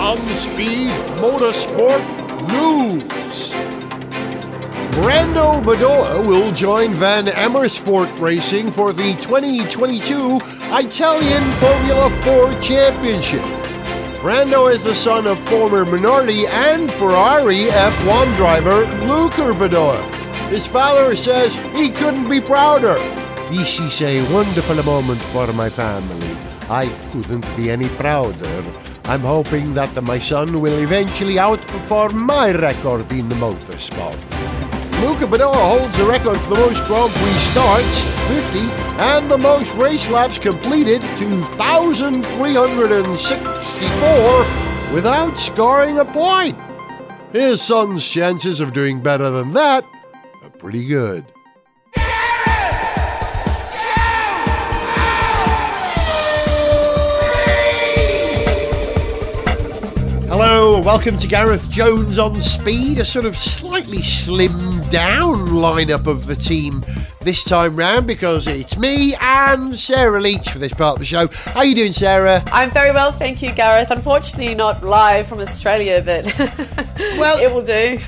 on Speed Motorsport News. Brando Badoer will join Van Amersfoort Racing for the 2022 Italian Formula 4 Championship. Brando is the son of former Minardi and Ferrari F1 driver Luca Badoer. His father says he couldn't be prouder. This is a wonderful moment for my family. I couldn't be any prouder. I'm hoping that my son will eventually outperform my record in the motorsport. Luca Badoer holds the record for the most Grand Prix starts, 50, and the most race laps completed, 2,364, without scoring a point. His son's chances of doing better than that are pretty good. Hello, welcome to Gareth Jones on Speed, a sort of slightly slimmed down lineup of the team this time round because it's me and Sarah Leach for this part of the show. How are you doing, Sarah? I'm very well, thank you, Gareth. Unfortunately, not live from Australia, but Well- it will do.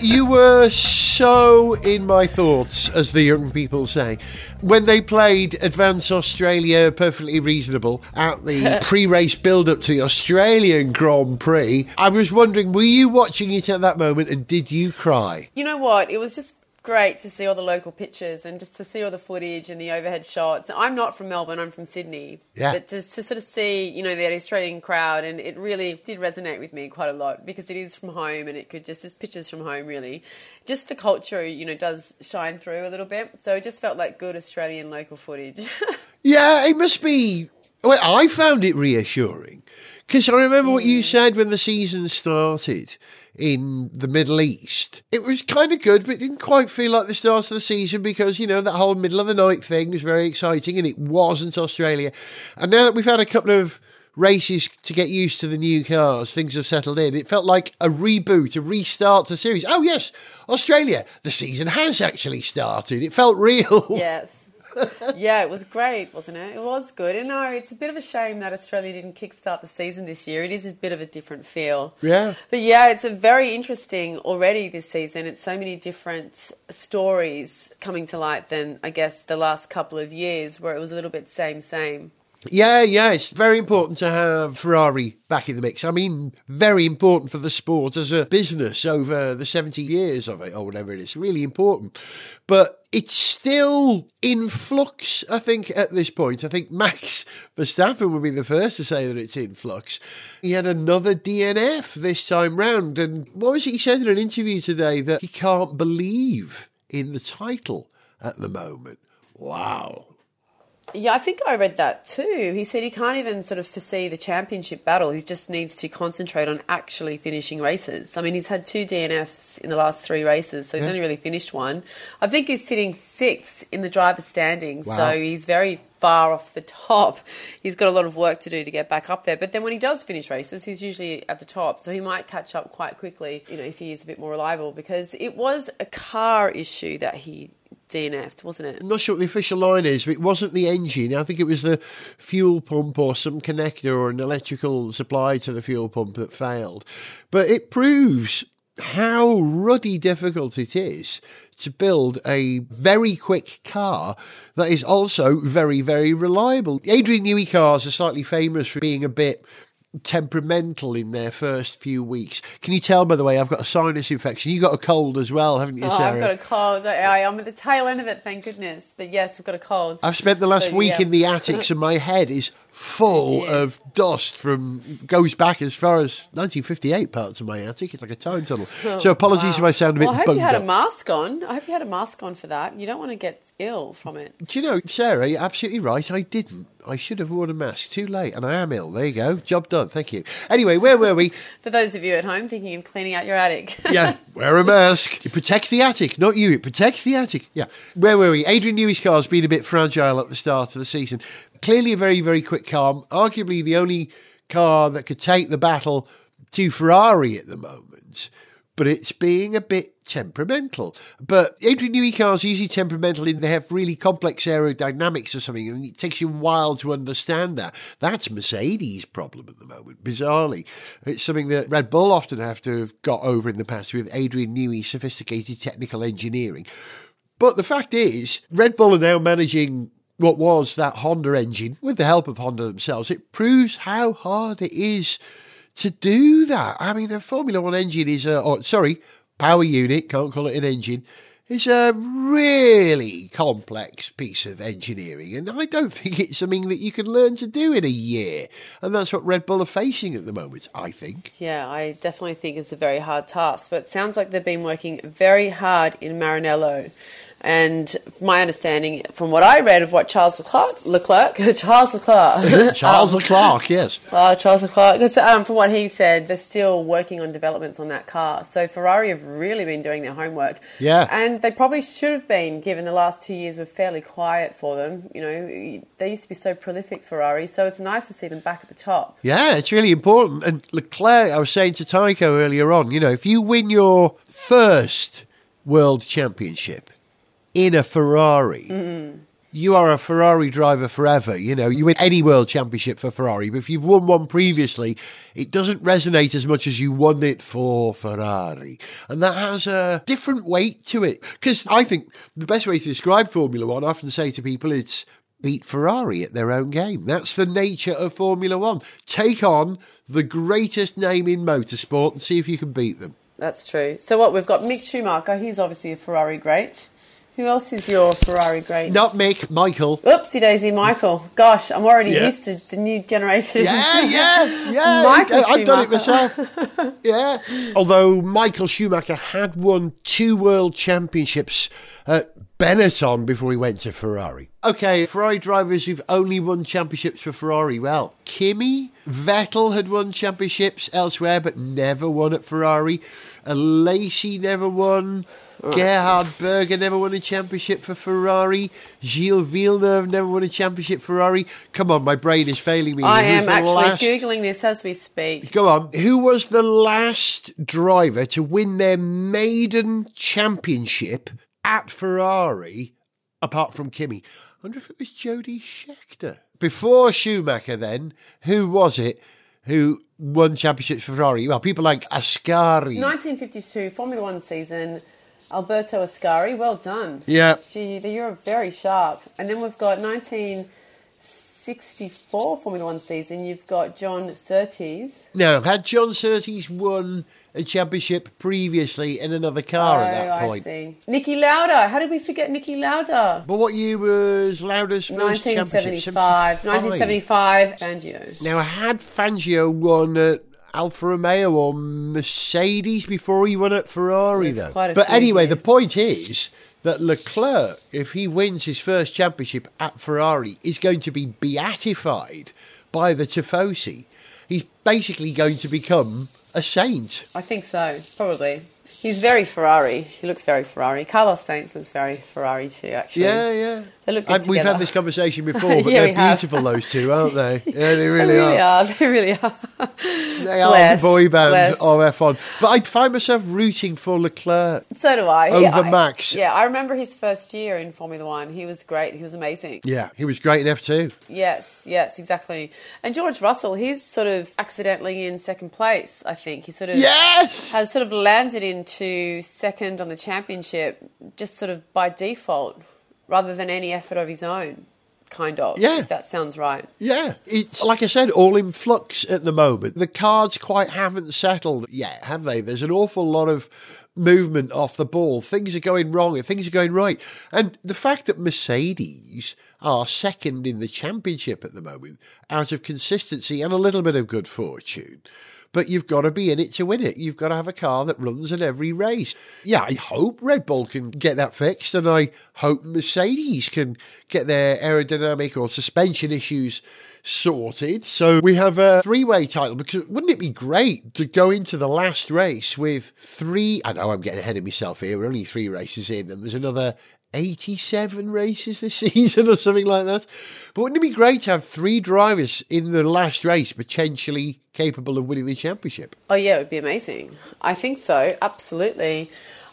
You were so in my thoughts, as the young people say, when they played Advance Australia Perfectly Reasonable at the pre race build up to the Australian Grand Prix. I was wondering, were you watching it at that moment and did you cry? You know what? It was just great to see all the local pictures and just to see all the footage and the overhead shots. I'm not from Melbourne, I'm from Sydney. Yeah. But to, to sort of see, you know, the Australian crowd, and it really did resonate with me quite a lot because it is from home and it could just, it's pictures from home really. Just the culture, you know, does shine through a little bit. So it just felt like good Australian local footage. Yeah, it must be. Well, I found it reassuring because I remember what you said when the season started in the Middle East. It was kind of good, but it didn't quite feel like the start of the season because, you know, that whole middle of the night thing was very exciting and it wasn't Australia. And now that we've had a couple of races to get used to the new cars, things have settled in. It felt like a reboot, a restart to the series. Oh, yes, Australia, the season has actually started. It felt real. Yes. Yeah, it was great, wasn't it? It was good. And no, it's a bit of a shame that Australia didn't kickstart the season this year. It is a bit of a different feel. Yeah. But yeah, it's a very interesting already this season. It's so many different stories coming to light than I guess the last couple of years where it was a little bit same same. Yeah, yeah, it's very important to have Ferrari back in the mix. I mean, very important for the sport as a business over the 70 years of it, or whatever it is. Really important. But it's still in flux, I think, at this point. I think Max Verstappen would be the first to say that it's in flux. He had another DNF this time round. And what was it he said in an interview today that he can't believe in the title at the moment? Wow. Yeah, I think I read that too. He said he can't even sort of foresee the championship battle. He just needs to concentrate on actually finishing races. I mean, he's had two DNFs in the last three races, so he's only really finished one. I think he's sitting sixth in the driver's standings, Wow. so he's very far off the top. He's got a lot of work to do to get back up there. But then when he does finish races, he's usually at the top, so he might catch up quite quickly, you know, if he is a bit more reliable because it was a car issue that he DNF'd, wasn't it? I'm not sure what the official line is, but it wasn't the engine. I think it was the fuel pump or some connector or an electrical supply to the fuel pump that failed. But it proves how ruddy difficult it is to build a very quick car that is also very, very reliable. Adrian Newey cars are slightly famous for being a bit temperamental in their first few weeks. Can you tell, by the way, I've got a sinus infection. You got a cold as well, haven't you, Oh, Sarah? I've got a cold. I, I'm at the tail end of it, thank goodness. But yes, I've got a cold. I've spent the last So, week yeah. in the attics and my head is full of dust from goes back as far as 1958 parts of my attic. It's like a time tunnel. Oh, so apologies if I sound a bit Well, I hope you had up. a mask on. I hope you had a mask on for that. You don't want to get ill from it. Do you know, Sarah, you're absolutely right. I didn't. I should have worn a mask. Too late, and I am ill. There you go. Job done. Thank you. Anyway, where were we? For those of you at home thinking of cleaning out your attic. yeah, wear a mask. It protects the attic, not you. It protects the attic. Yeah. Where were we? Adrian Newey's car's been a bit fragile at the start of the season. Clearly a very, very quick car. Arguably the only car that could take the battle to Ferrari at the moment. but it's being a bit temperamental. But Adrian Newey cars are usually temperamental in they have really complex aerodynamics or something, and it takes you a while to understand that. That's Mercedes' problem at the moment, bizarrely. It's something that Red Bull often have to have got over in the past with Adrian Newey's sophisticated technical engineering. But the fact is, Red Bull are now managing what was that Honda engine with the help of Honda themselves. It proves how hard it is to do that. I mean, a Formula One engine is a, sorry, power unit, can't call it an engine, is a really complex piece of engineering. And I don't think it's something that you can learn to do in a year. And that's what Red Bull are facing at the moment, I think. Yeah, I definitely think it's a very hard task. But it sounds like they've been working very hard in Maranello. And my understanding, from what I read of what Charles Leclerc, Leclerc Charles Leclerc, Charles um, Leclerc, yes, uh, Charles Leclerc, um, from what he said, they're still working on developments on that car. So Ferrari have really been doing their homework. Yeah, and they probably should have been, given the last two years were fairly quiet for them. You know, they used to be so prolific, Ferrari. So it's nice to see them back at the top. Yeah, it's really important. And Leclerc, I was saying to Tycho earlier on, you know, if you win your first world championship in a Ferrari. Mm-hmm. You are a Ferrari driver forever. You know, you win any world championship for Ferrari, but if you've won one previously, it doesn't resonate as much as you won it for Ferrari. And that has a different weight to it. Because I think the best way to describe Formula One, I often say to people, it's beat Ferrari at their own game. That's the nature of Formula One. Take on the greatest name in motorsport and see if you can beat them. That's true. So what we've got Mick Schumacher, he's obviously a Ferrari great. Who else is your Ferrari great? Not Mick, Michael. Oopsie daisy, Michael. Gosh, I'm already yeah. used to the new generation. Yeah, yeah, yeah. Michael I've done it myself. yeah. Although Michael Schumacher had won two world championships at Benetton before he went to Ferrari. Okay, Ferrari drivers who've only won championships for Ferrari. Well, Kimi, Vettel had won championships elsewhere, but never won at Ferrari. Alesi never won. Gerhard Berger never won a championship for Ferrari. Gilles Villeneuve never won a championship for Ferrari. Come on, my brain is failing me. I am actually last... googling this as we speak. Go on. Who was the last driver to win their maiden championship at Ferrari, apart from Kimi? I wonder if it was Jody Scheckter. Before Schumacher, then, who was it who won championships for Ferrari? Well, people like Ascari. 1952 Formula One season. Alberto Ascari, well done. Yeah. Gee, you're very sharp. And then we've got 1964 Formula One season. You've got John Surtees. Now, had John Surtees won a championship previously in another car oh, at that oh, point? I see. Niki Lauda. How did we forget Niki Lauda? But what year was Lauda's first championship? 1975. 1975. Fangio. Now, had Fangio won at Alfa Romeo or Mercedes before he won at Ferrari, though. But anyway, the point is that Leclerc, if he wins his first championship at Ferrari, is going to be beatified by the Tifosi. He's basically going to become a saint. I think so, probably. He's very Ferrari. He looks very Ferrari. Carlos Sainz looks very Ferrari too, actually. Yeah, yeah. They look good We've had this conversation before, but yeah, they're beautiful, those two, aren't they? Yeah, they really, they really are. are. They really are. They are the boy band bless. of F1. But I find myself rooting for Leclerc. So do I. Over yeah, Max. I, yeah, I remember his first year in Formula One. He was great. He was amazing. Yeah, he was great in F2. Yes, yes, exactly. And George Russell, he's sort of accidentally in second place, I think. He sort of yes! has sort of landed into second on the championship just sort of by default rather than any effort of his own, kind of. Yeah. If that sounds right. Yeah. It's, like I said, all in flux at the moment. The cards quite haven't settled yet, have they? There's an awful lot of movement off the ball. Things are going wrong and things are going right. And the fact that Mercedes are second in the championship at the moment out of consistency and a little bit of good fortune but you've got to be in it to win it. You've got to have a car that runs at every race. Yeah, I hope Red Bull can get that fixed, and I hope Mercedes can get their aerodynamic or suspension issues sorted. So we have a three way title because wouldn't it be great to go into the last race with three? I know I'm getting ahead of myself here. We're only three races in, and there's another 87 races this season or something like that. But wouldn't it be great to have three drivers in the last race potentially capable of winning the championship? Oh, yeah, it would be amazing. I think so, absolutely.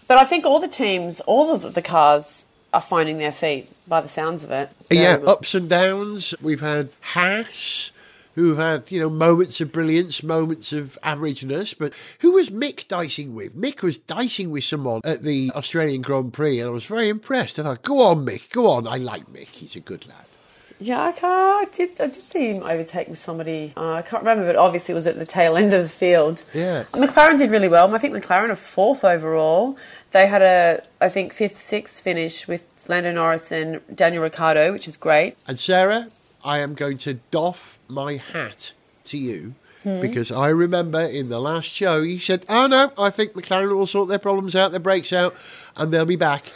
But I think all the teams, all of the cars are finding their feet by the sounds of it. yeah, ups and downs. We've had Haas, who've had, you know, moments of brilliance, moments of averageness. But who was Mick dicing with? Mick was dicing with someone at the Australian Grand Prix, and I was very impressed. I thought, go on, Mick, go on. I like Mick. He's a good lad. Yeah, I, can't, I did. I did see him overtake with somebody. Uh, I can't remember, but obviously it was at the tail end of the field. Yeah. McLaren did really well. I think McLaren are fourth overall. They had a, I think, fifth, sixth finish with Lando Norris and Daniel Ricciardo, which is great. And Sarah, I am going to doff my hat to you. Hmm. Because I remember in the last show, you said, Oh no, I think McLaren will sort their problems out, their brakes out, and they'll be back.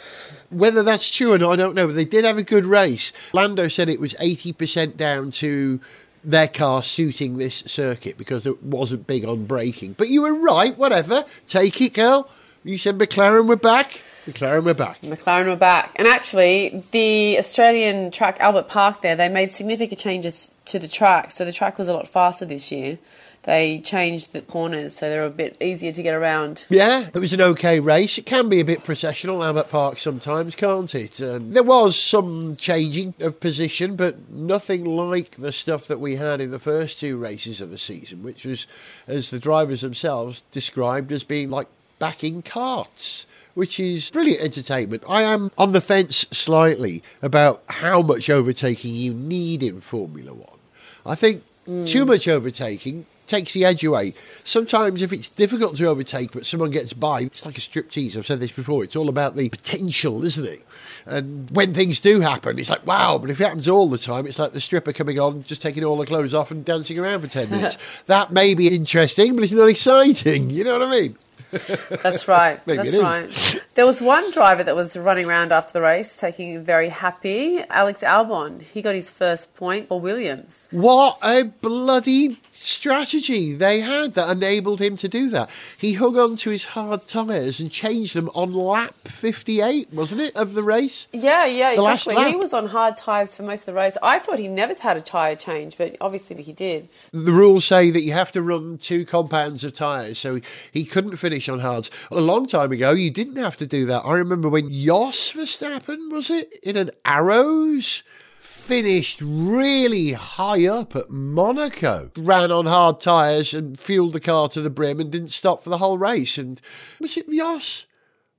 Whether that's true or not, I don't know, but they did have a good race. Lando said it was 80% down to their car suiting this circuit because it wasn't big on braking. But you were right, whatever. Take it, girl. You said McLaren were back. McLaren were back. McLaren were back. And actually, the Australian track, Albert Park, there, they made significant changes to the track. So the track was a lot faster this year. They changed the corners so they're a bit easier to get around. Yeah, it was an okay race. It can be a bit processional, Albert Park, sometimes, can't it? Um, there was some changing of position, but nothing like the stuff that we had in the first two races of the season, which was, as the drivers themselves described, as being like backing carts. Which is brilliant entertainment. I am on the fence slightly about how much overtaking you need in Formula One. I think too much overtaking takes the edge away. Sometimes, if it's difficult to overtake, but someone gets by, it's like a striptease. I've said this before. It's all about the potential, isn't it? And when things do happen, it's like wow. But if it happens all the time, it's like the stripper coming on, just taking all the clothes off and dancing around for ten minutes. that may be interesting, but it's not exciting. You know what I mean? That's right. That's right. There was one driver that was running around after the race, taking very happy. Alex Albon. He got his first point for Williams. What a bloody strategy they had that enabled him to do that. He hung on to his hard tyres and changed them on lap 58, wasn't it, of the race? Yeah, yeah, The exactly. He was on hard tyres for most of the race. I thought he never had a tyre change, but obviously he did. The rules say that you have to run two compounds of tyres, so he couldn't finish on hards. A long time ago, you didn't have to do that. I remember when Jos Verstappen, was it, in an Arrows, finished really high up at Monaco, ran on hard tyres and fueled the car to the brim and didn't stop for the whole race. And was it Jos?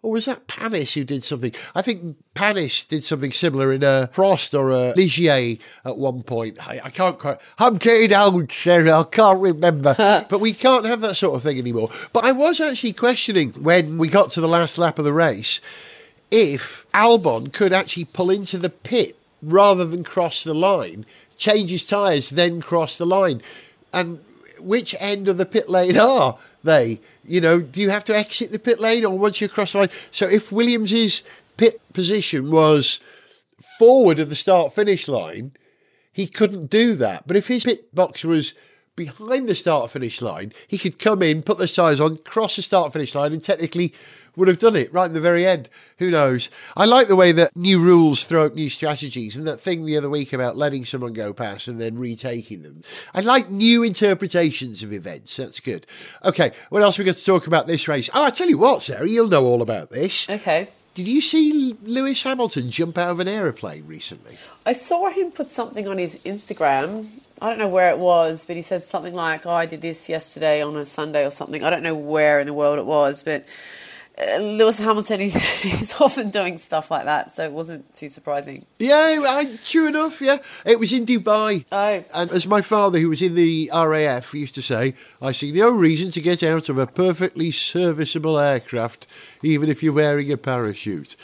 Or was that Panis who did something? I think Panis did something similar in a Prost or a Ligier at one point. I, I can't quite. I'm getting old, Sarah. I can't remember. but we can't have that sort of thing anymore. But I was actually questioning when we got to the last lap of the race if Albon could actually pull into the pit rather than cross the line, change his tyres, then cross the line. And which end of the pit lane are they? You know, do you have to exit the pit lane or once you cross the line? So if Williams's pit position was forward of the start finish line, he couldn't do that. But if his pit box was behind the start finish line, he could come in, put the tyres on, cross the start finish line, and technically would have done it right at the very end. Who knows? I like the way that new rules throw up new strategies and that thing the other week about letting someone go past and then retaking them. I like new interpretations of events. That's good. Okay, what else we got to talk about this race? Oh, I tell you what, Sarah, you'll know all about this. Okay. Did you see Lewis Hamilton jump out of an aeroplane recently? I saw him put something on his Instagram. I don't know where it was, but he said something like, "Oh, I did this yesterday on a Sunday or something." I don't know where in the world it was, but Um, Lewis Hamilton he's, he's often doing stuff like that, so it wasn't too surprising. Yeah, I, true enough. Yeah, it was in Dubai. Oh. and as my father, who was in the RAF, used to say, I see no reason to get out of a perfectly serviceable aircraft, even if you're wearing a parachute.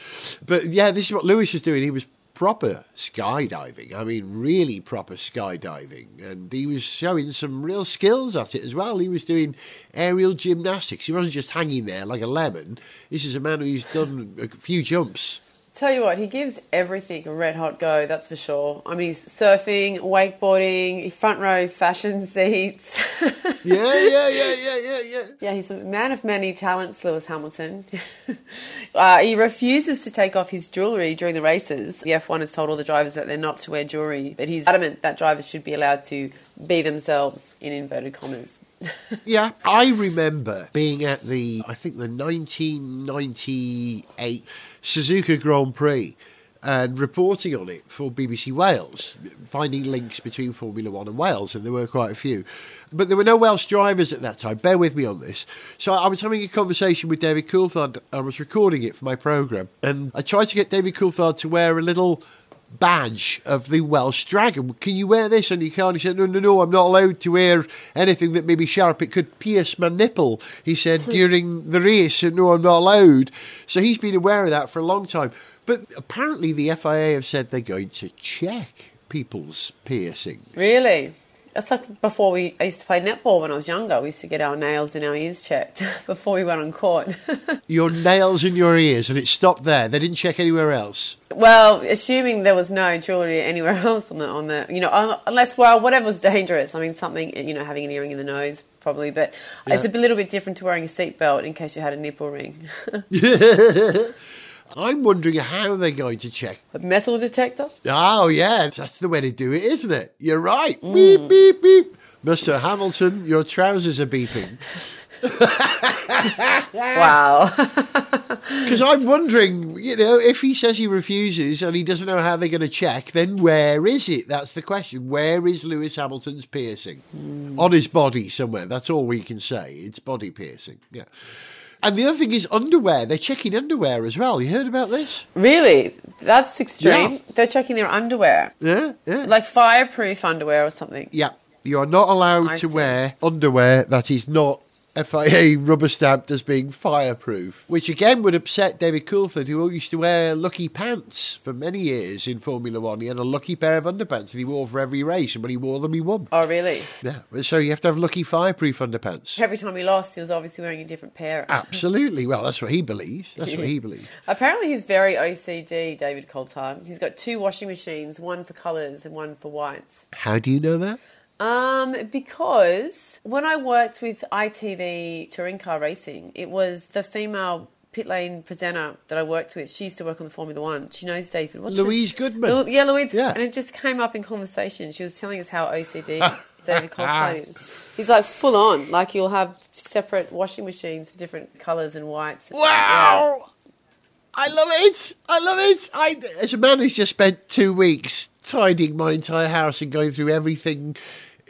But yeah, this is what Lewis was doing. He was proper skydiving. I mean, really proper skydiving, and he was showing some real skills at it as well. He was doing aerial gymnastics. He wasn't just hanging there like a lemon. This is a man who's done a few jumps. Tell you what, he gives everything a red hot go, that's for sure. I mean, he's surfing, wakeboarding, front row fashion seats. yeah, yeah, yeah, yeah, yeah, yeah. Yeah, he's a man of many talents, Lewis Hamilton. uh, he refuses to take off his jewellery during the races. The F1 has told all the drivers that they're not to wear jewellery, but he's adamant that drivers should be allowed to be themselves, in inverted commas. Yeah, I remember being at the, I think the 1998 Suzuka Grand Prix and reporting on it for BBC Wales, finding links between Formula One and Wales, and there were quite a few. But there were no Welsh drivers at that time. Bear with me on this. So I was having a conversation with David Coulthard. And I was recording it for my programme, and I tried to get David Coulthard to wear a little badge of the Welsh Dragon. Can you wear this? And he can't. He said, No, no, no, I'm not allowed to wear anything that may be sharp. It could pierce my nipple, he said, during the race. And no, I'm not allowed. So he's been aware of that for a long time. But apparently, the FIA have said they're going to check people's piercings. Really? That's like before we I used to play netball when I was younger. We used to get our nails and our ears checked before we went on court. your nails and your ears, and it stopped there. They didn't check anywhere else. Well, assuming there was no jewelry anywhere else on the on the you know unless well whatever was dangerous. I mean something you know having an earring in the nose probably, but yeah. it's a little bit different to wearing a seatbelt in case you had a nipple ring. I'm wondering how they're going to check. A metal detector? Oh, yeah. That's the way to do it, isn't it? You're right. Mm. Beep, beep, beep. Mr. Hamilton, your trousers are beeping. wow. Because I'm wondering, you know, if he says he refuses and he doesn't know how they're going to check, then where is it? That's the question. Where is Lewis Hamilton's piercing? Mm. On his body somewhere. That's all we can say. It's body piercing. Yeah. And the other thing is underwear. They're checking underwear as well. You heard about this? Really? That's extreme. Yeah. They're checking their underwear. Yeah, yeah. Like fireproof underwear or something. Yeah. You are not allowed I to see. wear underwear that is not FIA rubber stamped as being fireproof, which again would upset David Coulthard, who used to wear lucky pants for many years in Formula One. He had a lucky pair of underpants that he wore for every race, and when he wore them, he won. Oh, really? Yeah. So you have to have lucky fireproof underpants. Every time he lost, he was obviously wearing a different pair. Absolutely. Well, that's what he believes. That's what he believes. Apparently, he's very OCD, David Coulthard. He's got two washing machines, one for colours and one for whites. How do you know that? Um, because when I worked with ITV touring car racing, it was the female pit lane presenter that I worked with. She used to work on the Formula One. She knows David. What's Louise her? Goodman. yeah, Louise. Yeah. And it just came up in conversation. She was telling us how OCD David Coulthard is. He's like full on. Like you'll have separate washing machines for different colours and whites. Wow. Yeah. I love it. I love it. I, as a man who's just spent two weeks tidying my entire house and going through everything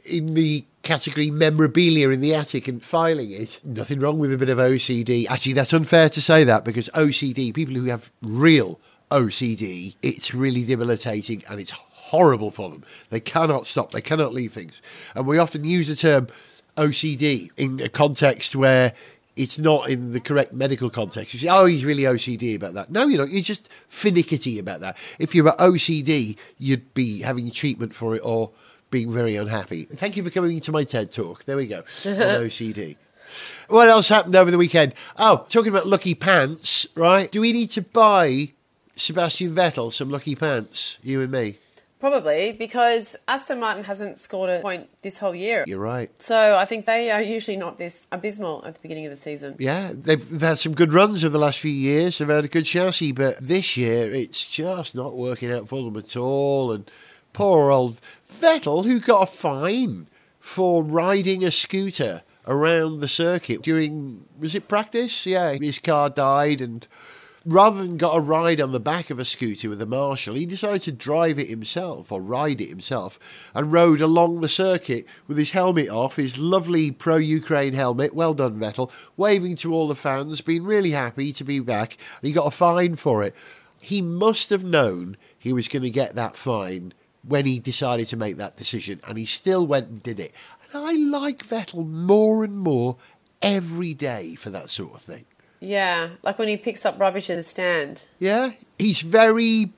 in the category memorabilia in the attic and filing it. Nothing wrong with a bit of OCD. Actually, that's unfair to say that because OCD, people who have real OCD, it's really debilitating and it's horrible for them. They cannot stop, they cannot leave things. And we often use the term OCD in a context where it's not in the correct medical context. You say, oh, he's really OCD about that. No, you're not. You're just finicky about that. If you're OCD, you'd be having treatment for it or being very unhappy. Thank you for coming to my TED talk. There we go. on OCD. What else happened over the weekend? Oh, talking about lucky pants, right? Do we need to buy Sebastian Vettel some lucky pants, you and me? Probably because Aston Martin hasn't scored a point this whole year. You're right. So I think they are usually not this abysmal at the beginning of the season. Yeah, they've had some good runs over the last few years. They've had a good chassis, but this year it's just not working out for them at all. And poor old Vettel, who got a fine for riding a scooter around the circuit during, was it practice? Yeah, his car died and rather than got a ride on the back of a scooter with a marshal, he decided to drive it himself or ride it himself and rode along the circuit with his helmet off, his lovely pro Ukraine helmet. Well done, Vettel. Waving to all the fans, being really happy to be back. And he got a fine for it. He must have known he was going to get that fine when he decided to make that decision, and he still went and did it. And I like Vettel more and more every day for that sort of thing. Yeah, like when he picks up rubbish in the stand. Yeah, he's very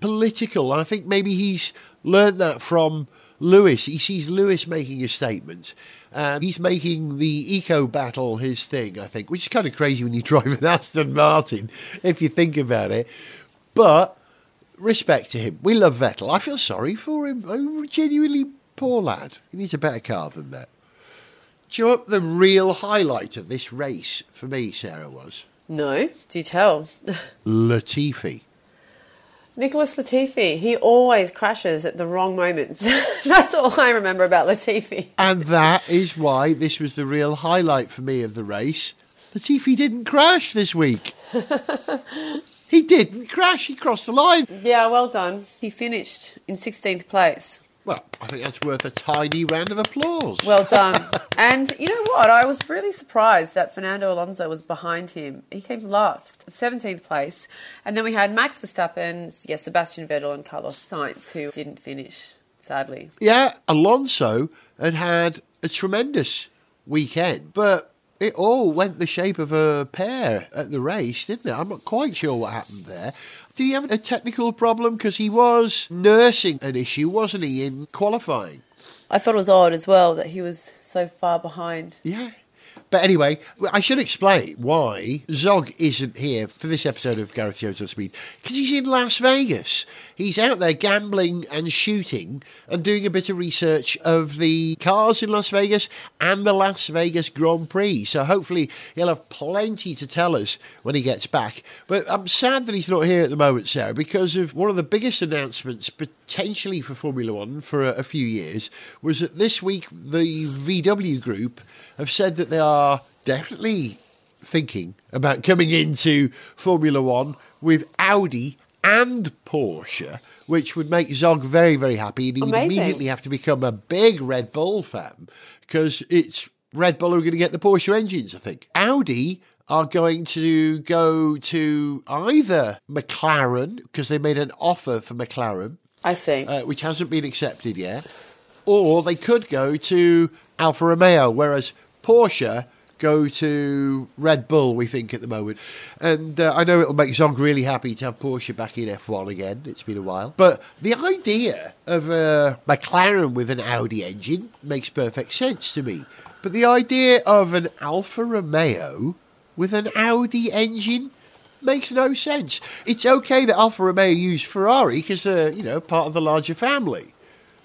political. And I think maybe he's learned that from Lewis. He sees Lewis making a statement. And um, he's making the eco battle his thing, I think, which is kind of crazy when you drive an Aston Martin, if you think about it. But respect to him. We love Vettel. I feel sorry for him. I'm genuinely poor lad. He needs a better car than that. Do you know what the real highlight of this race for me, Sarah, was? No, do tell. Latifi. Nicholas Latifi, he always crashes at the wrong moments. That's all I remember about Latifi. And that is why this was the real highlight for me of the race. Latifi didn't crash this week. he didn't crash. He crossed the line. Yeah, well done. He finished in 16th place. Well, I think that's worth a tiny round of applause. Well done. and you know what? I was really surprised that Fernando Alonso was behind him. He came last, 17th place. And then we had Max Verstappen, yeah, Sebastian Vettel, and Carlos Sainz, who didn't finish, sadly. yeah, Alonso had had a tremendous weekend, but it all went the shape of a pear at the race, didn't it? I'm not quite sure what happened there. Did he have a technical problem? Because he was nursing an issue, wasn't he, in qualifying? I thought it was odd as well that he was so far behind. Yeah. But anyway, I should explain why Zog isn't here for this episode of Gareth Jones on Speed. Because he's in Las Vegas. He's out there gambling and shooting and doing a bit of research of the cars in Las Vegas and the Las Vegas Grand Prix. So hopefully he'll have plenty to tell us when he gets back. But I'm sad that he's not here at the moment, Sarah, because of one of the biggest announcements potentially for Formula One for a, a few years was that this week the VW group have said that they are definitely thinking about coming into Formula One with Audi and Porsche, which would make Zog very, very happy. And he would immediately have to become a big Red Bull fan because it's Red Bull who are going to get the Porsche engines, I think. Audi are going to go to either McLaren because they made an offer for McLaren, I see. uh, which hasn't been accepted yet, or they could go to Alfa Romeo, whereas Porsche go to Red Bull, we think, at the moment. And uh, I know it'll make Zog really happy to have Porsche back in F1 again. It's been a while. But the idea of a McLaren with an Audi engine makes perfect sense to me. But the idea of an Alfa Romeo with an Audi engine makes no sense. It's okay that Alfa Romeo use Ferrari because they're, you know, part of the larger family.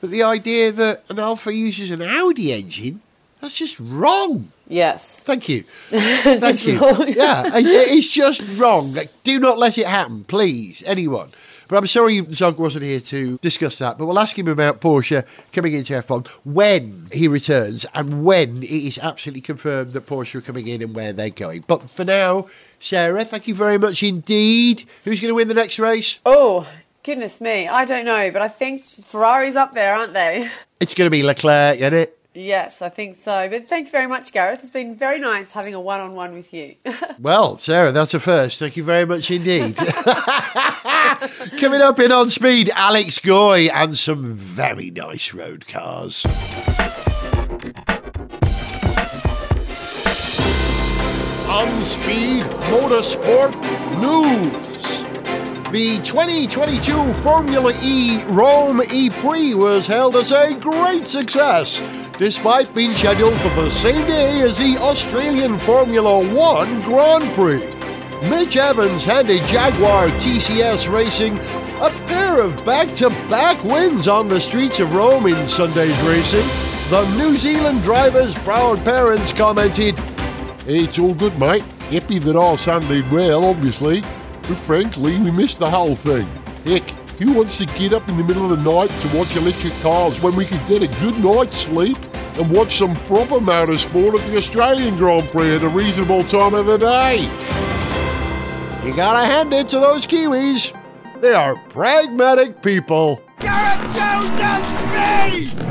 But the idea that an Alfa uses an Audi engine, that's just wrong. yes. Thank you. Thank you. wrong. yeah, it's just wrong. Like, do not let it happen, please, anyone. But I'm sorry Zog wasn't here to discuss that. But we'll ask him about Porsche coming into F1 when he returns and when it is absolutely confirmed that Porsche are coming in and where they're going. But for now, Sarah, thank you very much indeed. Who's going to win the next race? Oh, goodness me. I don't know, but I think Ferrari's up there, aren't they? It's going to be Leclerc, isn't it? Yes, I think so. But thank you very much, Gareth. It's been very nice having a one on one with you. Well, Sarah, that's a first. Thank you very much indeed. Coming up in On Speed, Alex Goy and some very nice road cars. On Speed Motorsport News. The 2022 Formula E Rome E Prix was held as a great success, despite being scheduled for the same day as the Australian Formula One Grand Prix. Mitch Evans handed Jaguar TCS Racing a pair of back to back wins on the streets of Rome in Sunday's racing. The New Zealand driver's proud parents commented, It's all good, mate. Happy that all son did well, obviously. But frankly, we missed the whole thing. Heck, who wants to get up in the middle of the night to watch electric cars when we could get a good night's sleep and watch some proper motorsport at the Australian Grand Prix at a reasonable time of the day? You gotta hand it to those Kiwis. They are pragmatic people. Gareth Jones on speed!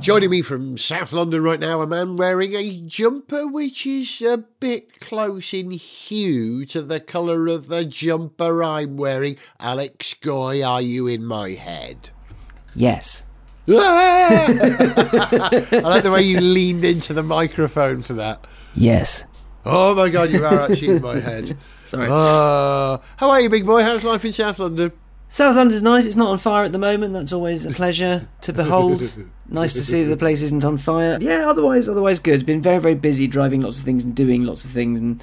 Joining me from South London right now, a man wearing a jumper which is a bit close in hue to the colour of the jumper I'm wearing. Alex Goy, are you in my head? Yes. Ah! I like the way you leaned into the microphone for that. Yes. Oh my god, you are actually in my head. Sorry. Uh, how are you, big boy? How's life in South London? South London's nice. It's not on fire at the moment. That's always a pleasure to behold. nice to see that the place isn't on fire. Yeah, otherwise, otherwise good. Been very, very busy driving lots of things and doing lots of things and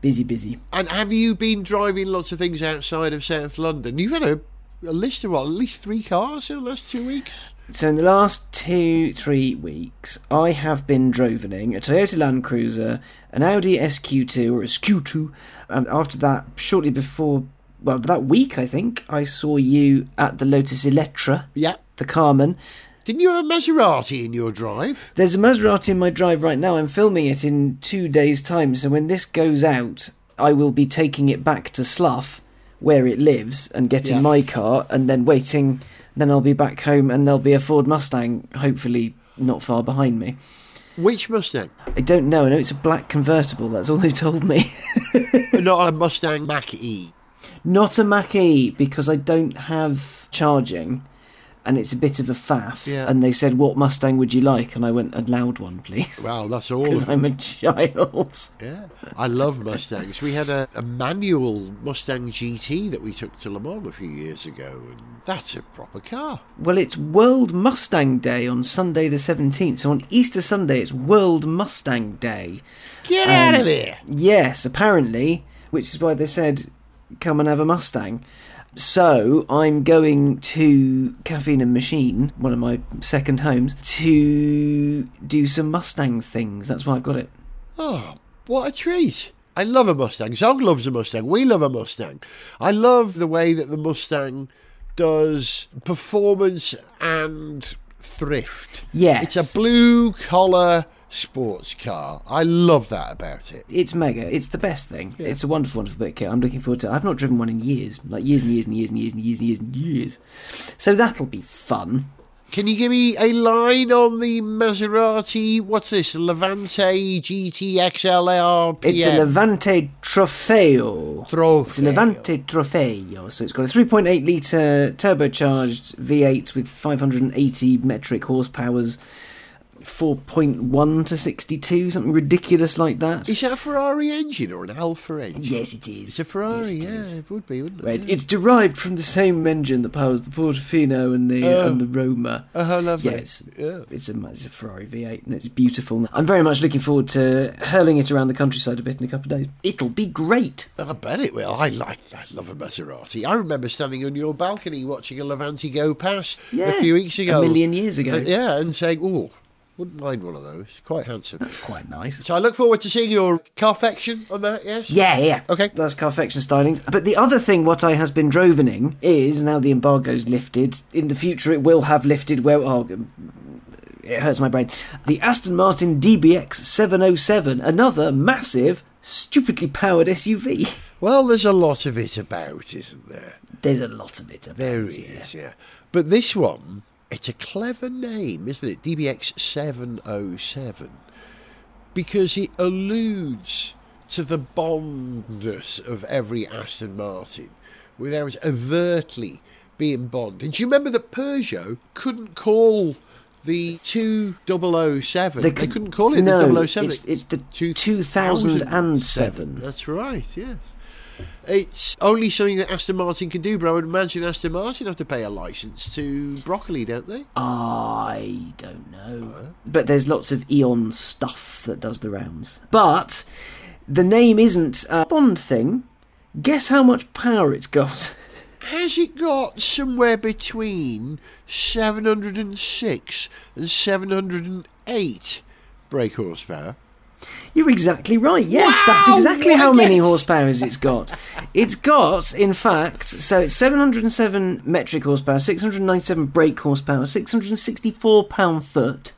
busy, busy. And have you been driving lots of things outside of South London? You've had a, a list of what, at least three cars in the last two weeks? So in the last two, three weeks, I have been drovening a Toyota Land Cruiser, an Audi SQ2 or a SQ2, and after that, shortly before, well, that week I think, I saw you at the Lotus Eletre. Yeah. the Carmen. Didn't you have a Maserati in your drive? There's a Maserati in my drive right now. I'm filming it in two days' time, so when this goes out, I will be taking it back to Slough, where it lives, and getting Yeah. my car, and then waiting. Then I'll be back home, and there'll be a Ford Mustang, hopefully not far behind me. Which Mustang? I don't know. I know it's a black convertible. That's all they told me. Not a Mustang Mach E. not a Mach E because I don't have charging, and it's a bit of a faff. Yeah. And they said, "What Mustang would you like?" And I went, "A loud one, please." Well, that's all. Because I'm a child. Yeah, I love Mustangs. We had a, a manual Mustang GT that we took to Le Mans a few years ago, and that's a proper car. Well, it's World Mustang Day on Sunday the 17th. So on Easter Sunday, it's World Mustang Day. Get Um, out of there! Yes, apparently, which is why they said, come and have a Mustang. So I'm going to Caffeine and Machine, one of my second homes, to do some Mustang things. That's why I've got it. Oh, what a treat! I love a Mustang. Zog loves a Mustang. We love a Mustang. I love the way that the Mustang does performance and thrift. Yes. It's a blue collar sports car. I love that about it. It's mega. It's the best thing. It's a wonderful, wonderful bit of kit. I'm looking forward to it. I've not driven one in years, like years and years and years and years and years and years and years. So that'll be fun. Can you give me a line on the Maserati? What's this? Levante GT XLR It's a Levante Trofeo. Trofeo. It's a Levante Trofeo. So it's got a 3.8 litre turbocharged V8 with 580 metric horsepowers, 4.1 to 62, something ridiculous like that. Is that a Ferrari engine or an Alfa engine? yes, it is. It's a Ferrari, Yes, it yeah, is. it would be, wouldn't it? Right, it's derived from the same engine that powers the Portofino and the Oh. and the Roma. Oh, how lovely. Yeah, it's, Yeah. it's a it's a Ferrari V8 and it's beautiful. I'm very much looking forward to hurling it around the countryside a bit in a couple of days. It'll be great. I bet it will. I like, I love a Maserati. I remember standing on your balcony watching a Levante go past Yeah, a few weeks ago. a million years ago. Uh, yeah, and saying, "Oh, wouldn't mind one of those. Quite handsome." It's quite nice. So I look forward to seeing your carfection on that. Yes. Yeah, yeah. Okay. That's Carfection stylings. But the other thing what I has been drovening is now the embargo's lifted. In the future, it will have lifted. Where oh, it hurts my brain. The Aston Martin DBX 707, another massive, stupidly powered SUV. Well, there's a lot of it about, isn't there? There's a lot of it. About, There yeah. yeah. But this one, it's a clever name, isn't it? DBX 707. Because it alludes to the bondness of every Aston Martin without overtly being Bond. And do you remember that Peugeot couldn't call the 2007? They, could- couldn't call it no, the 007. It's, it's the 2007. 2007. That's right, yes. It's only something that Aston Martin can do, but I would imagine Aston Martin have to pay a license to Broccoli, don't they? I don't know. But there's lots of Eon stuff that does the rounds. But the name isn't a Bond thing. Guess how much power it's got? Has it got somewhere between 706 and 708 brake horsepower? You're exactly right. Yes, that's exactly how many horsepowers it's got. It's got, in fact, so it's 707 metric horsepower, 697 brake horsepower, 664 pound foot.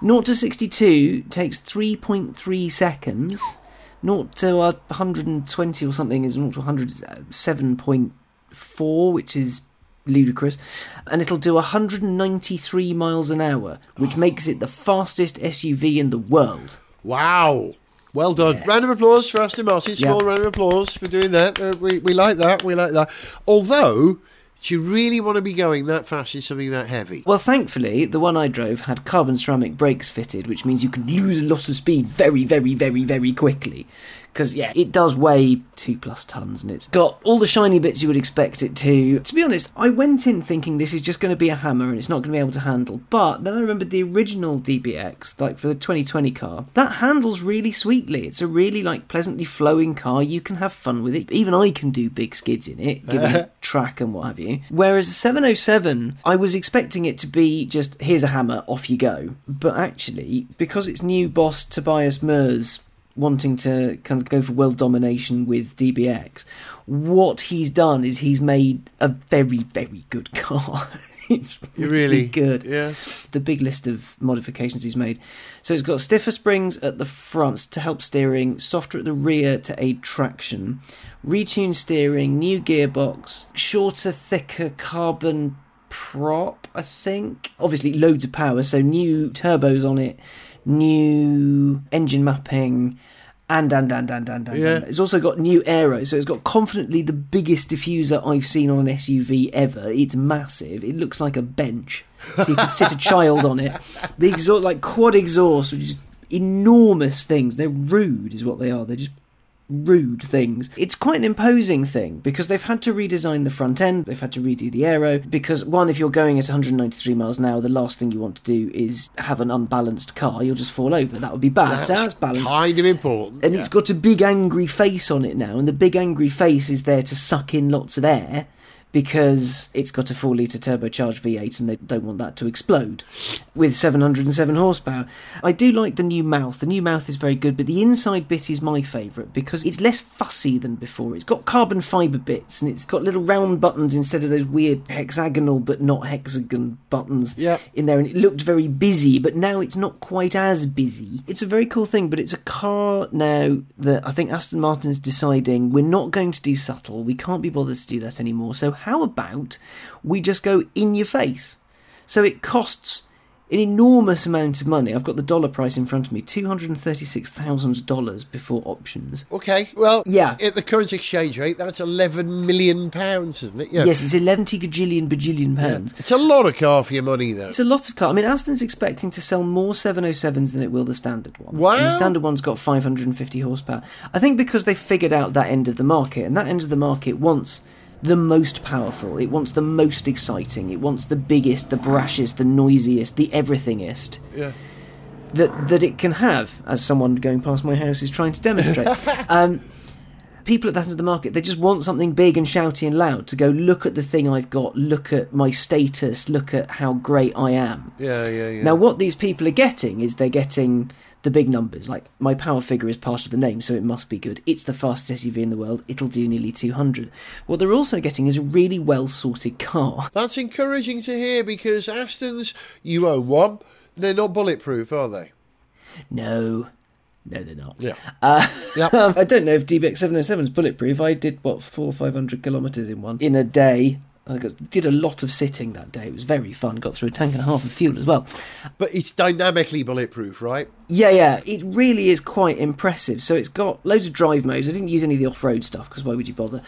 0 to 62 takes 3.3 seconds. 0 to 120 or something is 0 to 100 is, uh, 7.4, which is ludicrous. And it'll do 193 miles an hour, which makes it the fastest SUV in the world. Wow. Well done. Round of applause for Aston Martin. Small Yeah. round of applause for doing that. Uh, we, we like that. We like that. Although, Do you really want to be going that fast in something that heavy? Well, thankfully, the one I drove had carbon ceramic brakes fitted, which means you can lose a lot of speed very, very, very, very quickly. Because, yeah, it does weigh two plus tons and it's got all the shiny bits you would expect it to. To be honest, I went in thinking this is just going to be a hammer and it's not going to be able to handle. But then I remembered the original DBX, like for the 2020 car, that handles really sweetly. It's a really, like, pleasantly flowing car. You can have fun with it. Even I can do big skids in it, given it track and what have you. Whereas the 707, I was expecting it to be just here's a hammer, off you go. But actually, because it's new boss Tobias Moers wanting to kind of go for world domination with DBX, what he's done is he's made a very, very good car. it's really, really? good Yeah. the big list of modifications he's made. So it's got stiffer springs at the front to help steering, softer at the rear to aid traction, retuned steering, new gearbox, shorter, thicker carbon prop, I think. Obviously, loads of power, so new turbos on it, new engine mapping. And and and and and and, Yeah. and. It's also got new aero, so it's got confidently the biggest diffuser I've seen on an SUV ever. It's massive. It looks like a bench, so you could sit a child on it. The exhaust, like quad exhaust, which is enormous things. They're rude, is what they are. They're just rude things. It's quite an imposing thing because they've had to redesign the front end, they've had to redo the aero. Because, one, if you're going at 193 miles an hour, the last thing you want to do is have an unbalanced car. You'll just fall over. That would be bad. so that's balanced. kind of important. And yeah. it's got a big angry face on it now, and the big angry face is there to suck in lots of air because it's got a 4 litre turbocharged V8 and they don't want that to explode with 707 horsepower. I do like the new mouth. The new mouth is very good, but the inside bit is my favourite because it's less fussy than before. It's got carbon fibre bits and it's got little round buttons instead of those weird hexagonal but not hexagon buttons Yep. in there and it looked very busy, but now it's not quite as busy. It's a very cool thing, but it's a car now that I think Aston Martin's deciding we're not going to do subtle, we can't be bothered to do that anymore. So, how about we just go in your face? So, it costs an enormous amount of money. I've got the dollar price in front of me $236,000 before options. Okay, well, Yeah. at the current exchange rate, that's 11 million pounds, isn't it? Yeah. Yes, it's 11 gajillion bajillion pounds. It's a lot of car for your money, though. It's a lot of car. I mean, Aston's expecting to sell more 707s than it will the standard one. Wow. And the standard one's got 550 horsepower. I think because they figured out that end of the market, and that end of the market wants the most powerful, it wants the most exciting, it wants the biggest, the brashest, the noisiest, the everythingest Yeah. that that it can have, as someone going past my house is trying to demonstrate. um, people at that end of the market, they just want something big and shouty and loud to go. Look at the thing I've got. Look at my status. Look at how great I am. Yeah, yeah, yeah. Now, what these people are getting is they're getting the big numbers. Like my power figure is part of the name, so it must be good. It's the fastest SUV in the world. It'll do nearly 200. What they're also getting is a really well sorted car. That's encouraging to hear because Aston's, you own one, they're not bulletproof, are they? No, no, they're not. Yeah. Uh, Yep. I don't know if DBX 707 is bulletproof. I did what four or five hundred kilometres in one in a day. I got, did a lot of sitting that day. It was very fun. Got through a tank and a half of fuel as well. But it's dynamically bulletproof, right? Yeah, yeah, it really is quite impressive. So it's got loads of drive modes. I didn't use any of the off-road stuff because why would you bother?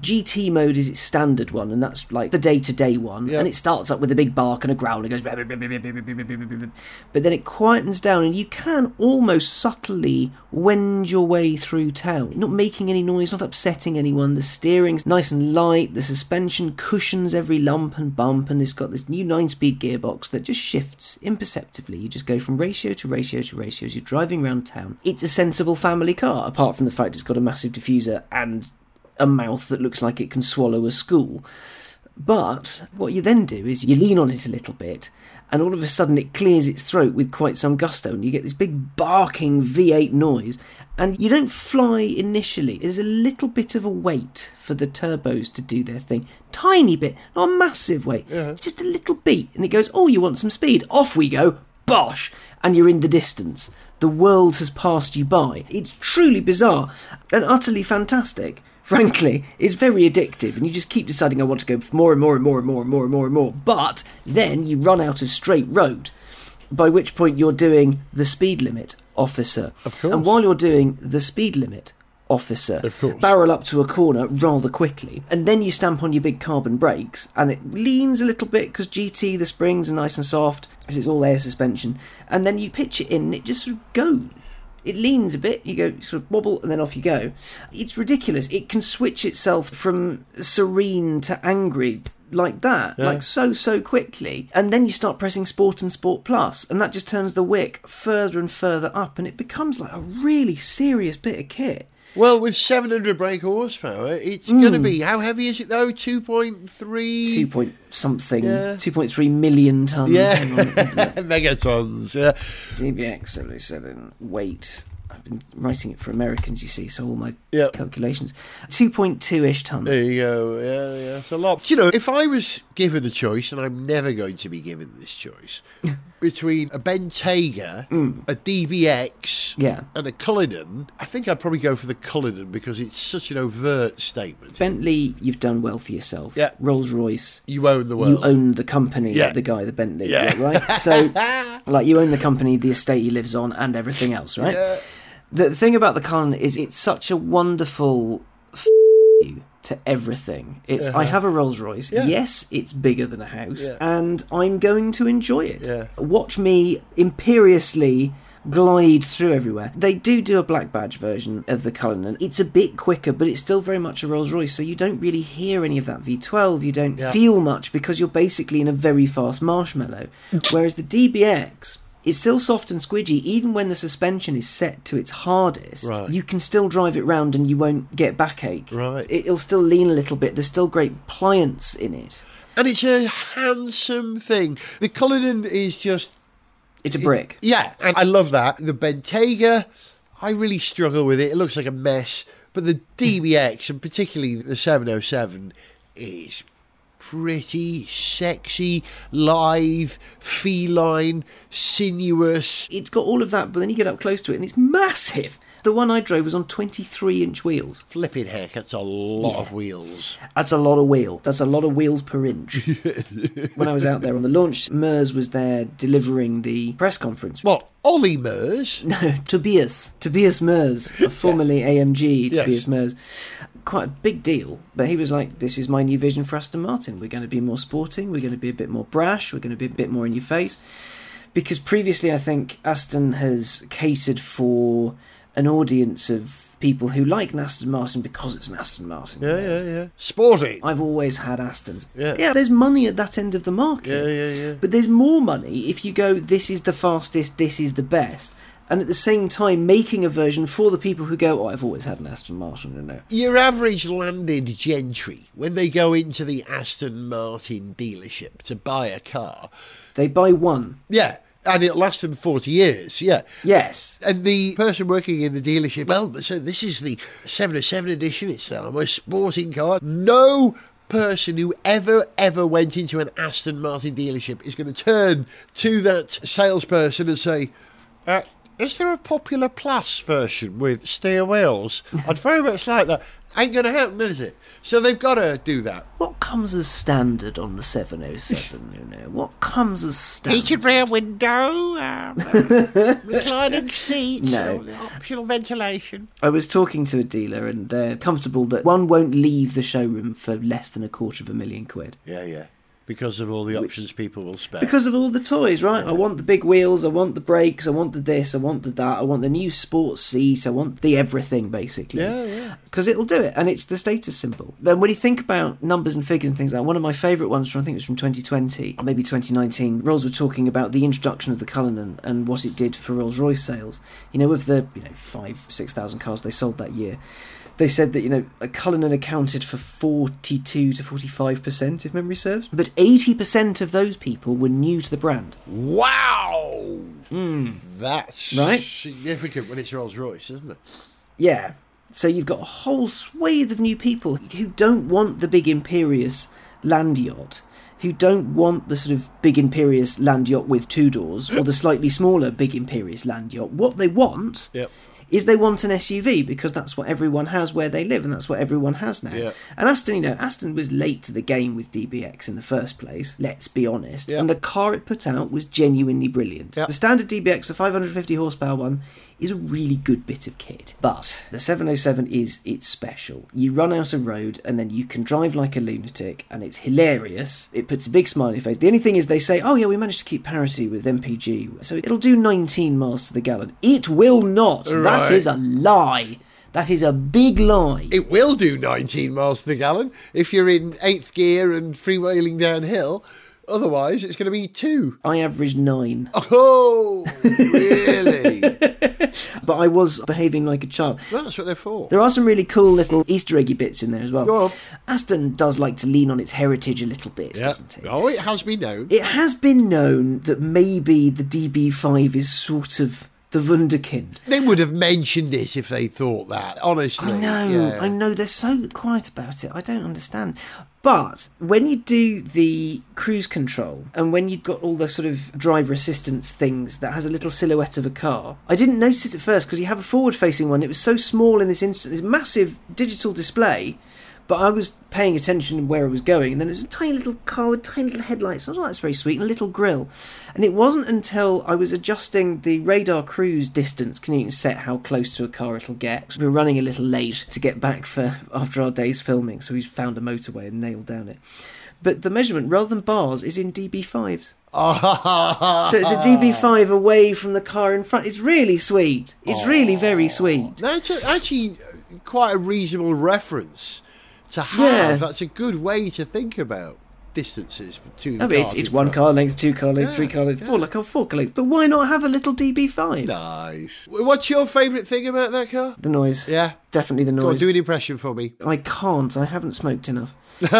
GT mode is its standard one, and that's like the day-to-day one. Yeah. And it starts up with a big bark and a growl. It goes, but then it quietens down, and you can almost subtly wend your way through town, not making any noise, not upsetting anyone. The steering's nice and light. The suspension cushions every lump and bump, and it's got this new nine-speed gearbox that just shifts imperceptibly. You just go from ratio to ratio to ratio as you're driving around town. It's a sensible family car, apart from the fact it's got a massive diffuser and a mouth that looks like it can swallow a school. But what you then do is you lean on it a little bit, and all of a sudden it clears its throat with quite some gusto, and you get this big barking V8 noise. And you don't fly initially. There's a little bit of a wait for the turbos to do their thing. Tiny bit, not a massive wait. It's just a little beat. And it goes, Oh, you want some speed? Off we go. Bosh! And you're in the distance. The world has passed you by. It's truly bizarre and utterly fantastic frankly, it's very addictive, and you just keep deciding I want to go for more and more and more and more and more and more and more. But then you run out of straight road, by which point you're doing the speed limit, officer. Of course. And while you're doing the speed limit, officer Of course. barrel up to a corner rather quickly, and then you stamp on your big carbon brakes, and it leans a little bit because GT the springs are nice and soft because it's all air suspension, and then you pitch it in, and it just sort of goes. It leans a bit, you go sort of wobble, and then off you go. It's ridiculous. It can switch itself from serene to angry like that, like so, so quickly. And then you start pressing Sport and Sport Plus, and that just turns the wick further and further up, and it becomes like a really serious bit of kit. Well, with 700 brake horsepower, it's going to be. Hmm. How heavy is it though? 2.3? Two point something, Yeah. 2.3 million tons. Yeah. Megatons. Yeah. DBX 77 weight. I've been writing it for Americans, you see, so all my Yep. calculations. 2.2 ish tons. There you go. Yeah, yeah, it's a lot. You know, if I was given a choice, and I'm never going to be given this choice, between a Bentayga, mm. a DBX, Yeah. and a Cullinan, I think I'd probably go for the Cullinan because it's such an overt statement. Bentley, you've done well for yourself. Yeah. Rolls Royce, You own the world. you own the company, Yeah. the guy, the Bentley, Yeah. right? So, like, you own the company, the estate he lives on, and everything else, right? The thing about the Cullinan is it's such a wonderful f- you to everything. It's I have a Rolls Royce. Uh-huh. Yeah. Yes, it's bigger than a house, Yeah. and I'm going to enjoy it. Yeah. Watch me imperiously glide through everywhere. They do do a black badge version of the Cullinan. It's a bit quicker, but it's still very much a Rolls Royce, so you don't really hear any of that V12. You don't Yeah. feel much because you're basically in a very fast marshmallow. Whereas the DBX is still soft and squidgy, even when the suspension is set to its hardest. Right. You can still drive it round and you won't get backache. Right. It'll still lean a little bit. There's still great pliance in it. And it's a handsome thing. The Cullinan is just It's a brick. Yeah, and I love that. The Bentayga, I really struggle with it. It looks like a mess. But the DBX, and particularly the 707, is pretty sexy, live, feline, sinuous. It's got all of that, but then you get up close to it and it's massive. The one I drove was on 23 inch wheels. Flipping heck, that's a lot Yeah. of wheels. That's a lot of wheel. That's a lot of wheels per inch. when I was out there on the launch, Moers was there delivering the press conference. What? Ollie Murs? No, Tobias. Tobias Moers, formerly AMG, Yes. Tobias Moers. Quite a big deal, but he was like, This is my new vision for Aston Martin. We're going to be more sporting, we're going to be a bit more brash, we're going to be a bit more in your face. Because previously, I think Aston has catered for an audience of people who like an Aston Martin because it's an Aston Martin. Yeah, yeah, yeah. Sporty. I've always had Astons. Yeah. yeah, there's money at that end of the market. Yeah, yeah, yeah. But there's more money if you go, this is the fastest, this is the best. And at the same time, making a version for the people who go, oh, I've always had an Aston Martin, you know. Your average landed gentry, when they go into the Aston Martin dealership to buy a car, They buy one. yeah, and it lasts them 40 years, yeah. Yes. And the person working in the dealership, well, so this is the 707 edition, it's uh, my sporting car. No person who ever, ever went into an Aston Martin dealership is going to turn to that salesperson and say, uh, is there a popular plus version with steer wheels? I'd very much like that. Ain't going to happen, is it? So they've got to do that. What comes as standard on the 707, you know? What comes as standard? rear window, um, reclining seats, No. optional ventilation. I was talking to a dealer and they're comfortable that one won't leave the showroom for less than a quarter of a million quid. Yeah, yeah. Because of all the options people will spare. Because of all the toys, right? I want the big wheels, I want the brakes, I want the this, I want the that, I want the new sports seat, I want the everything, basically. Yeah, yeah. Because it'll do it, and it's the status symbol. Then when you think about numbers and figures and things like that, one of my favourite ones from, I think it was from 2020, or maybe 2019, Rolls were talking about the introduction of the Cullinan and what it did for Rolls-Royce sales. You know, with the, you know, five, 6,000 cars they sold that year, they said that you know uh, a Cullinan accounted for 42 to 45 percent if memory serves but 80 percent of those people were new to the brand Wow! Hmm. That's Right? significant when it's Rolls Royce, isn't it? yeah so you've got a whole swathe of new people who don't want the big imperious land yacht who don't want the sort of big imperious land yacht with two doors or the slightly smaller big imperious land yacht what they want Yep. Is they want an SUV because that's what everyone has where they live and that's what everyone has now. Yeah. And Aston, you know, Aston was late to the game with DBX in the first place, let's be honest. Yeah. And the car it put out was genuinely brilliant. Yeah. The standard DBX, the 550 horsepower one, is a really good bit of kit. But the 707 is it's special. You run out of road and then you can drive like a lunatic and it's hilarious. It puts a big smile on your face. The only thing is they say, oh yeah, we managed to keep parity with MPG. So it'll do 19 miles to the gallon. It will not. That Right. is a lie. That is a big lie. It will do 19 miles to the gallon if you're in eighth gear and freewheeling downhill. Otherwise, it's going to be two. I averaged nine, Oh, really? but I was behaving like a child. That's what they're for. There are some really cool little Easter eggy bits in there as well. Aston does like to lean on its heritage a little bit, Yeah. doesn't it? Oh, it has been known. It has been known that maybe the DB5 is sort of the Wunderkind. They would have mentioned it if they thought that, honestly. I know, Yeah. I know, they're so quiet about it. I don't understand. But when you do the cruise control and when you've got all the sort of driver assistance things that has a little silhouette of a car, I didn't notice it at first because you have a forward facing one. It was so small in this instance, this massive digital display. But I was paying attention to where I was going, and then it was a tiny little car with tiny little headlights. I was like, that's very sweet, and a little grill. And it wasn't until I was adjusting the radar cruise distance, can you set how close to a car it'll get? we were running a little late to get back for after our day's filming, so we found a motorway and nailed down it. But the measurement, rather than bars, is in DB5s. So it's a DB5 away from the car in front. It's really sweet. It's really very sweet. That's a, actually quite a reasonable reference to have. Yeah. That's a good way to think about distances to the Oh, but it's, it's one car length, two car length, Yeah, three car length, yeah. four like oh, four car length. But why not have a little DB5? Nice. What's your favourite thing about that car? The noise. Yeah. Definitely the Go on, noise. do an impression for me. I can't. I haven't smoked enough.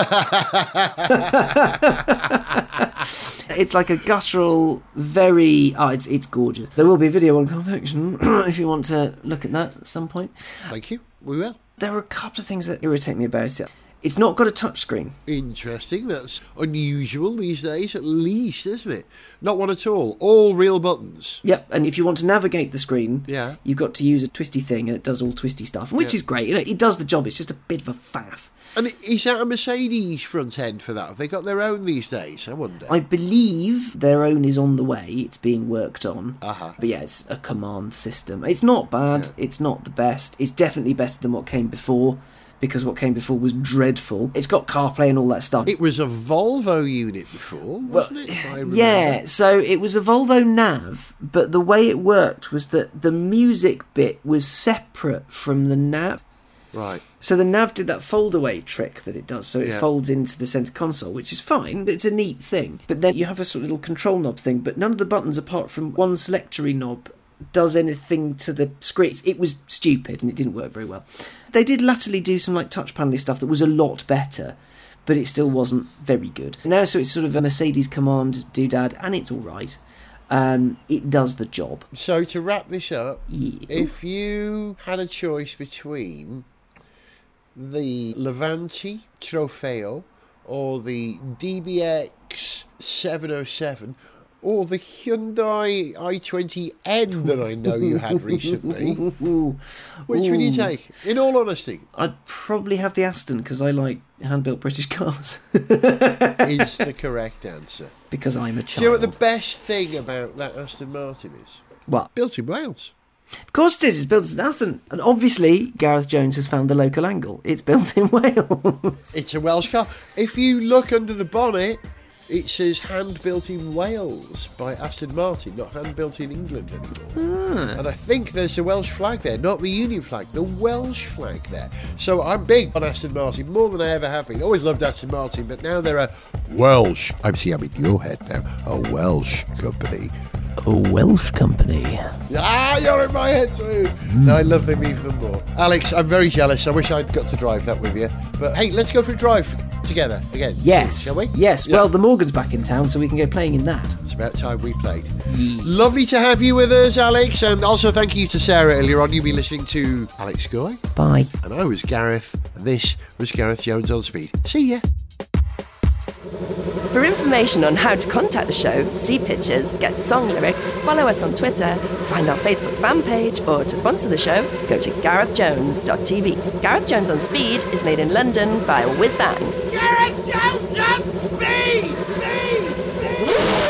it's like a guttural, very. Oh, it's it's gorgeous. There will be a video on convection if you want to look at that at some point. Thank you. We will. There were a couple of things that irritate me about it. It's not got a touchscreen. Interesting. That's unusual these days, at least, isn't it? Not one at all. All real buttons. Yep, and if you want to navigate the screen, Yeah. you've got to use a twisty thing, and it does all twisty stuff, which Yeah. is great. You know, it does the job. It's just a bit of a faff. And is that a Mercedes front end for that? Have they got their own these days? I wonder. I believe their own is on the way. It's being worked on. Uh-huh. But yeah, it's a command system. It's not bad. It's not the best. It's definitely better than what came before because what came before was dreadful. It's got CarPlay and all that stuff. It was a Volvo unit before, wasn't it? if I yeah, so it was a Volvo nav, but the way it worked was that the music bit was separate from the nav. Right. So the nav did that fold away trick that it does, so it Yeah. folds into the center console, which is fine. It's a neat thing. But then you have a sort of little control knob thing, but none of the buttons apart from one selectory knob does anything to the screen. It was stupid and it didn't work very well. They did latterly do some like touch panely stuff that was a lot better, but it still wasn't very good. Now, so it's sort of a Mercedes command doodad, and it's all right. Um, it does the job. So to wrap this up, Yeah. if you had a choice between the Levante Trofeo or the DBX 707 or the Hyundai i20N that I know you had recently, Ooh. which would you take? In all honesty, I'd probably have the Aston because I like hand-built British cars. is the correct answer. because I'm a child. Do you know what the best thing about that Aston Martin is? What? Built in Wales. Of course it is. It's built in Athan, and obviously Gareth Jones has found the local angle. It's built in Wales. It's a Welsh car. If you look under the bonnet, it says hand built in Wales by Aston Martin, not hand built in England anymore. Ah. And I think there's a Welsh flag there, not the Union flag, the Welsh flag there. So I'm big on Aston Martin, more than I ever have been. Always loved Aston Martin, but now they're a Welsh. I'm see, I'm in your head now. A Welsh company. A Welsh company. Ah, you're in my head too. No, I love them even more. Alex, I'm very jealous. I wish I'd got to drive that with you. But hey, let's go for a drive together again. Yes. Shall we? Yes. Yeah. Well, the Morgan's back in town, so we can go playing in that. It's about time we played. Lovely to have you with us, Alex. And also thank you to Sarah earlier on. You've been listening to Alex Goy. Bye. And I was Gareth. And this was Gareth Jones on Speed. See ya. For information on how to contact the show, see pictures, get song lyrics, follow us on Twitter, find our Facebook fan page, or to sponsor the show, go to garethjones.tv. Gareth Jones on Speed is made in London by Whiz Bang. Gareth Jones on speed! Speed! Speed!